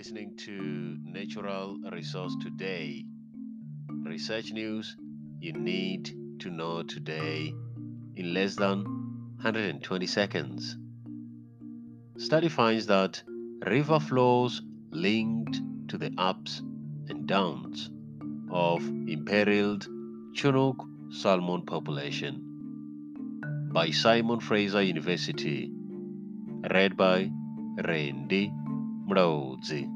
listening to Natural Resource Today. Research news you need to know today in less than 120 seconds. Study finds that river flows linked to the ups and downs of imperiled Chinook salmon population by Simon Fraser University. Read by Randy Mrozi.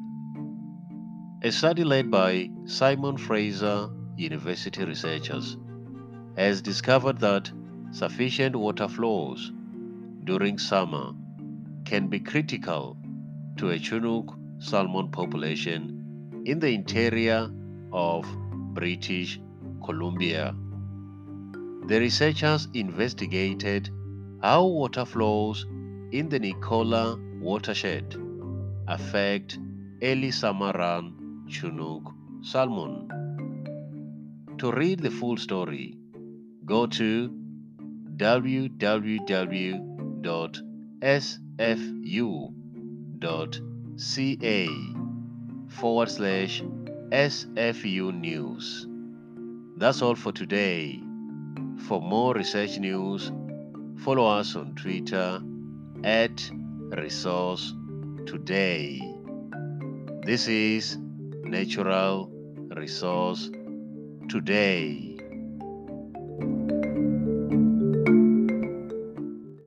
A study led by Simon Fraser University researchers has discovered that sufficient water flows during summer can be critical to a Chinook salmon population in the interior of British Columbia. The researchers investigated how water flows in the Nicola watershed affect early summer run salmon. To read the full story, go to www.sfu.ca forward slash SFU News. That's all for today. For more research news, follow us on Twitter at Resource today. This is Natural Resource Today.